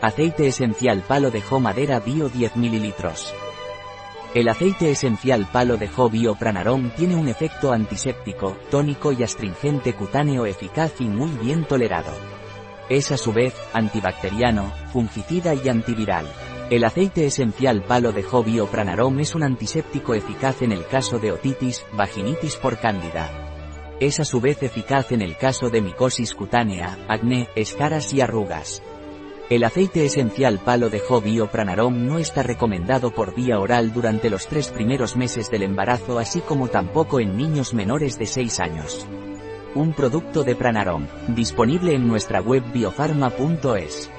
Aceite esencial palo de jo madera bio 10 ml. El aceite esencial palo de jo bio pranarom tiene un efecto antiséptico, tónico y astringente cutáneo eficaz y muy bien tolerado. Es a su vez, antibacteriano, fungicida y antiviral. El aceite esencial palo de jo bio pranarom es un antiséptico eficaz en el caso de otitis, vaginitis por cándida. Es a su vez eficaz en el caso de micosis cutánea, acné, escaras y arrugas. El aceite esencial palo de jo Pranarom no está recomendado por vía oral durante los tres primeros meses del embarazo así como tampoco en niños menores de 6 años. Un producto de Pranarom, disponible en nuestra web biofarma.es.